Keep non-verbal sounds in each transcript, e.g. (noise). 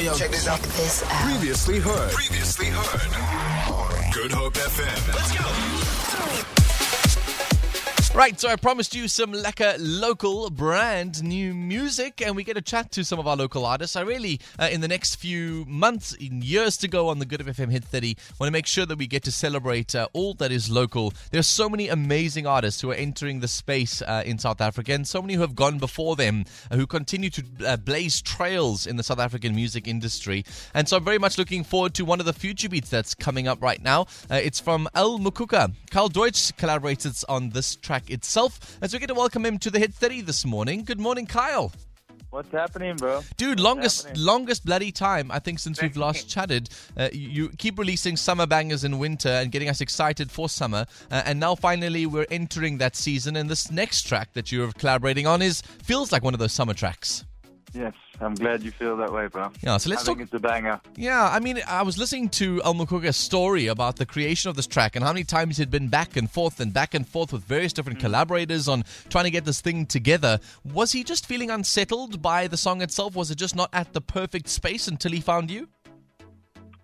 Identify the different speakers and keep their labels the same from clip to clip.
Speaker 1: yo, yo. Check this out.
Speaker 2: This out.
Speaker 3: Previously heard. Previously heard. Good Hope FM. Let's go.
Speaker 4: Right, so I promised you some lekker local brand new music, and we get a chat to some of our local artists. I really, uh, in the next few months, in years to go on the Good Hope FM Hit 30, want to make sure that we get to celebrate uh, all that is local. There's so many amazing artists who are entering the space uh, in South Africa, and so many who have gone before them, uh, who continue to uh, blaze trails in the South African music industry. And so I'm very much looking forward to one of the future beats that's coming up right now. Uh, it's from El Mukuka. Kyle Deutsch collaborated on this track itself. As we get to welcome him to the Hit 30 this morning. Good morning, Kyle.
Speaker 5: What's happening, bro?
Speaker 4: Dude, longest
Speaker 5: happening?
Speaker 4: longest bloody time I think since we've last (laughs) chatted. Uh, you, you keep releasing summer bangers in winter and getting us excited for summer, uh, and now finally we're entering that season. And this next track that you're collaborating on is feels like one of those summer tracks.
Speaker 5: Yes, I'm glad you feel that way, bro.
Speaker 4: Yeah, so let's
Speaker 5: I think
Speaker 4: talk.
Speaker 5: it's a banger.
Speaker 4: Yeah, I mean, I was listening to El Mukuka's story about the creation of this track and how many times he'd been back and forth and back and forth with various different collaborators on trying to get this thing together. Was he just feeling unsettled by the song itself? Was it just not at the perfect space until he found you?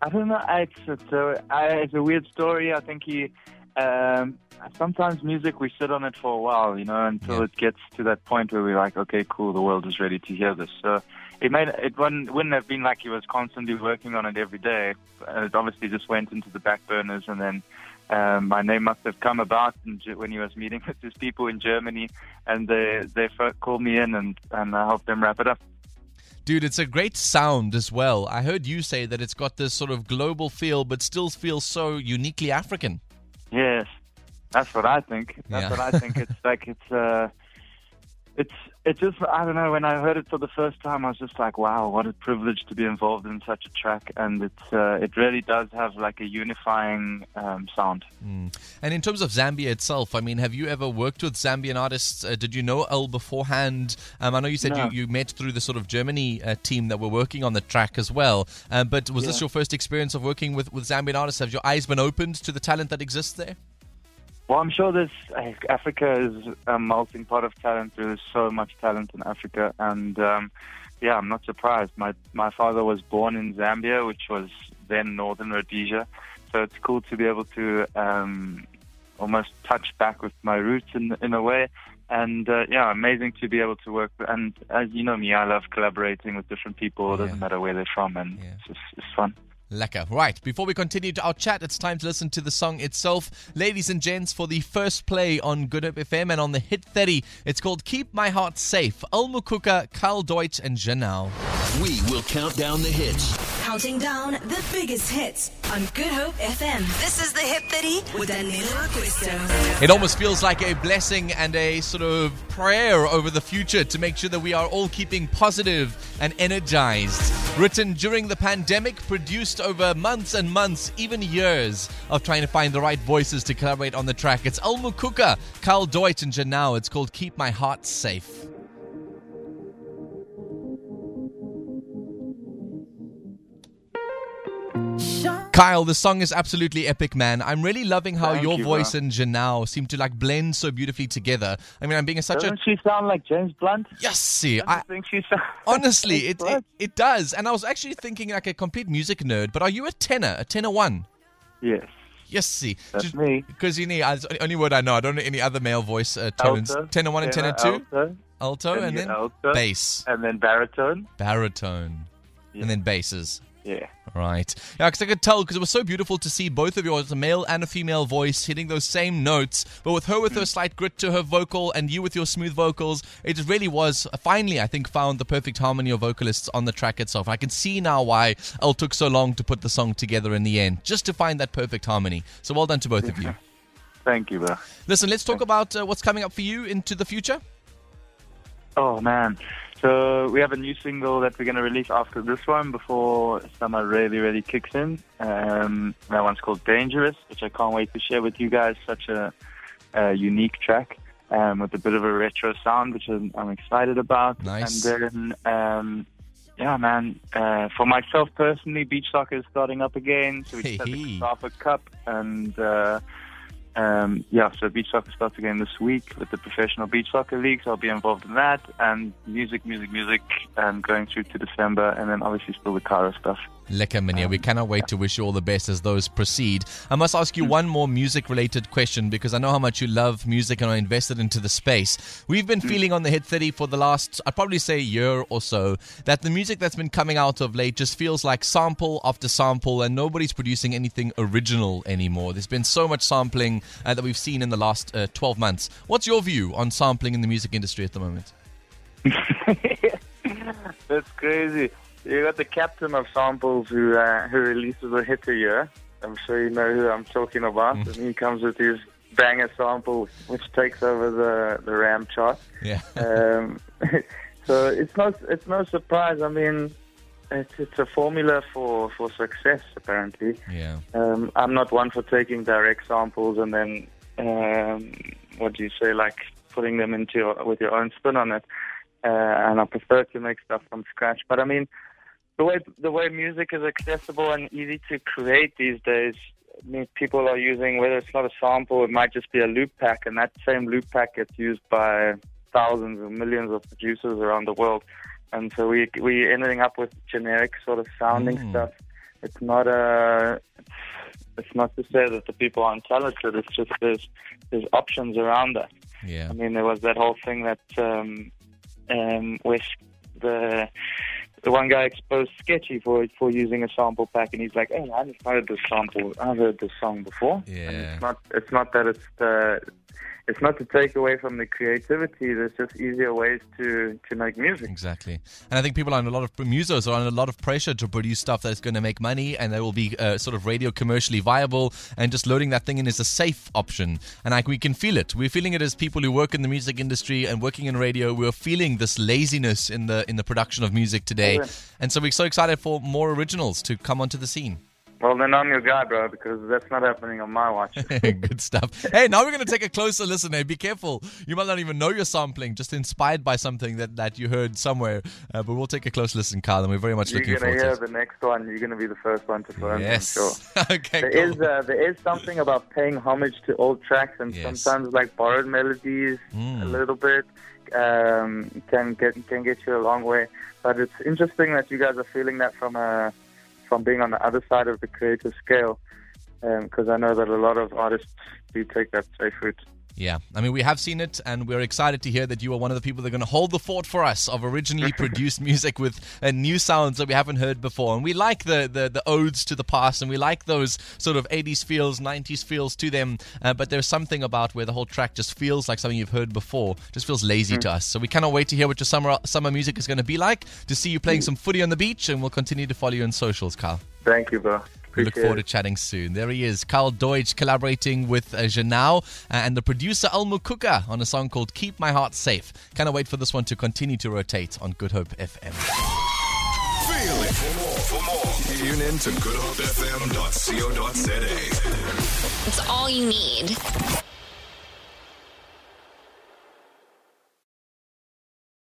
Speaker 5: I don't know. It's it's a, I, it's a weird story. I think he. Um, sometimes music we sit on it for a while, you know, until
Speaker 4: Yeah.
Speaker 5: it gets to that point where we're like, okay, cool, the world is ready to hear this. So it made it wouldn't, wouldn't have been like he was constantly working on it every day. Uh, It obviously just went into the back burners, and then um, my name must have come about when he was meeting (laughs) with his people in Germany, and they they called me in and and I helped them wrap it up.
Speaker 4: Dude, it's a great sound as well. I heard you say that it's got this sort of global feel, but still feels so uniquely African.
Speaker 5: Yes, that's what I think. That's
Speaker 4: Yeah.
Speaker 5: what I think. (laughs) It's like it's uh, it's it just I don't know. When I heard it for the first time, I was just like, wow, what a privilege to be involved in such a track, and it's uh, it really does have like a unifying um, sound.
Speaker 4: And in terms of Zambia itself, I mean, have you ever worked with Zambian artists? Uh, did you know El beforehand? Um, I know you said
Speaker 5: No.
Speaker 4: you, you met through the sort of Germany uh, team that were working on the track as well. Um, but was this your first experience of working with, with Zambian artists? Have your eyes been opened to the talent that exists there?
Speaker 5: Well, I'm sure this Africa is a melting pot of talent. There's so much talent in Africa, and um, yeah, I'm not surprised. My my father was born in Zambia, which was then Northern Rhodesia, so it's cool to be able to um, almost touch back with my roots in in a way. And uh, yeah, amazing to be able to work. with- And as you know me, I love collaborating with different people. It doesn't
Speaker 4: Yeah.
Speaker 5: matter where they're from, and
Speaker 4: Yeah.
Speaker 5: it's just it's fun.
Speaker 4: Lekker. Right, before we continue to our chat, it's time to listen to the song itself. Ladies and gents, for the first play on Good Hope FM and on the Hit 30, it's called Keep My Heart Safe. El Mukuka, Kyle Deutsch, and Janou.
Speaker 3: We will count down the hits.
Speaker 2: Counting down the biggest hits on Good Hope FM. This is the Hit 30 with Danilo Cristo.
Speaker 4: It almost feels like a blessing and a sort of prayer over the future to make sure that we are all keeping positive and energized. Written during the pandemic, produced over months and months, even years, of trying to find the right voices to collaborate on the track. It's El Mukuka, Kyle Deutsch, and Janou. It's called Keep My Heart Safe. Kyle, the song is absolutely epic, man. I'm really loving how
Speaker 5: Thank
Speaker 4: your
Speaker 5: you,
Speaker 4: voice and Janou seem to like blend so beautifully together. I mean, I'm being such a
Speaker 5: Doesn't she sound like James Blunt?
Speaker 4: yes, see,
Speaker 5: I,
Speaker 4: I
Speaker 5: think she sounds. (laughs)
Speaker 4: honestly, it, it it does. And I was actually thinking like a complete music nerd. But are you a tenor, a tenor one?
Speaker 5: Yes,
Speaker 4: Yes, see,
Speaker 5: that's me.
Speaker 4: because you need. Only word I know. I don't know any other male voice uh, tones.
Speaker 5: Alto,
Speaker 4: tenor one and tenor two,
Speaker 5: Alto,
Speaker 4: alto,
Speaker 5: then
Speaker 4: and then
Speaker 5: alto,
Speaker 4: bass,
Speaker 5: and then baritone.
Speaker 4: baritone,
Speaker 5: Yeah.
Speaker 4: and then basses.
Speaker 5: Yeah.
Speaker 4: Right. Yeah, because I could tell because it was so beautiful to see both of yours, a male and a female voice, hitting those same notes. But with her with her slight grit to her vocal, and you with your smooth vocals, it just really was. Finally, I think found the perfect harmony of vocalists on the track itself. I can see now why El took so long to put the song together in the end, just to find that perfect harmony. So well done to both of you. (laughs)
Speaker 5: Thank you, bro.
Speaker 4: Listen, let's talk about uh, what's coming up for you into the future.
Speaker 5: Oh man. So we have a new single that we're gonna release after this one before summer really, really kicks in. Um, that one's called Dangerous, which I can't wait to share with you guys. Such a, a unique track um, with a bit of a retro sound, which I'm, I'm excited about.
Speaker 4: Nice.
Speaker 5: And then, um, yeah, man. Uh, for myself personally, beach soccer is starting up again, so we just had the Safa Cup, and uh, um, yeah, so beach soccer starts again this week with the professional beach soccer league. So I'll be involved in that and music, music, music, um, going through to December, and then obviously still the Cairo stuff.
Speaker 4: Lekker Minia. We cannot wait to wish you all the best as those proceed. I must ask you one more music related question because I know how much you love music and are invested into the space. We've been feeling on the Hit 30 for the last, I'd probably say, year or so, that the music that's been coming out of late just feels like sample after sample and nobody's producing anything original anymore. There's been so much sampling uh, that we've seen in the last uh, 12 months. What's your view on sampling in the music industry at the moment? (laughs)
Speaker 5: That's crazy. You got the captain of samples who uh, who releases a hit a year. I'm sure you know who I'm talking about. And he comes with his banger sample, which takes over the the RAM chart.
Speaker 4: Yeah.
Speaker 5: Um, (laughs) so it's no it's no surprise. I mean, it's it's a formula for for success apparently.
Speaker 4: yeah.
Speaker 5: Um, I'm not one for taking direct samples and then um, what do you say, like putting them into your, with your own spin on it. Uh, and I prefer to make stuff from scratch. But I mean, the way the way music is accessible and easy to create these days, I mean, people are using whether it's not a sample, it might just be a loop pack, and that same loop pack gets used by thousands and millions of producers around the world. And so we we ending up with generic sort of sounding
Speaker 4: Mm.
Speaker 5: stuff. It's not a it's not to say that the people aren't talented. It's just there's there's options around that.
Speaker 4: Yeah.
Speaker 5: I mean, there was that whole thing that um, um, where the the one guy exposed Sketchy for for using a sample pack, and he's like, "Hey, I just heard this sample. I've heard this song before." And it's not it's not that it's the it's not to take away from the creativity. There's just easier ways to to make music.
Speaker 4: Exactly. And I think people are under a lot of musos are under a lot of pressure to produce stuff that's going to make money and that will be uh, sort of radio commercially viable. And just loading that thing in is a safe option. And like we can feel it. We're feeling it as people who work in the music industry and working in radio. We're feeling this laziness in the in the production of music today. And so we're so excited for more originals to come onto the scene.
Speaker 5: Well, then I'm your guy, bro, because that's not happening on my watch. (laughs)
Speaker 4: Good stuff. Hey, now we're going to take a closer listen. Hey, be careful. You might not even know you're sampling, just inspired by something that, that you heard somewhere. Uh, but we'll take a close listen, Kyle, and we're very much
Speaker 5: You're
Speaker 4: looking forward
Speaker 5: hear
Speaker 4: to it.
Speaker 5: the next one. You're gonna be the first one to phone.
Speaker 4: Yes.
Speaker 5: I'm sure. (laughs)
Speaker 4: okay.
Speaker 5: There
Speaker 4: cool.
Speaker 5: is uh, there is something about paying homage to old tracks and
Speaker 4: Yes.
Speaker 5: sometimes like borrowed melodies
Speaker 4: Mm.
Speaker 5: a little bit um, can get can get you a long way. But it's interesting that you guys are feeling that from a from being on the other side of the creative scale um, because I know that a lot of artists do take that safe route.
Speaker 4: Yeah, I mean, we have seen it, and we're excited to hear that you are one of the people that are going to hold the fort for us of originally (laughs) produced music with uh, new sounds that we haven't heard before. And we like the, the, the odes to the past, and we like those sort of 80s feels, 90s feels to them. Uh, but there's something about where the whole track just feels like something you've heard before, just feels lazy to us. So we cannot wait to hear what your summer summer music is going to be like, to see you playing some footy on the beach, and we'll continue to follow you on socials, Kyle.
Speaker 5: Thank you, bro.
Speaker 4: We look
Speaker 5: Appreciate
Speaker 4: forward to chatting soon. There he is, Kyle Deutsch collaborating with uh, Janou uh, and the producer El Mukuka on a song called Keep My Heart Safe. Cannot wait for this one to continue to rotate on Good Hope FM.
Speaker 3: Feel it. For more, for more, tune in to goodhopefm.co.za.
Speaker 1: It's all you need.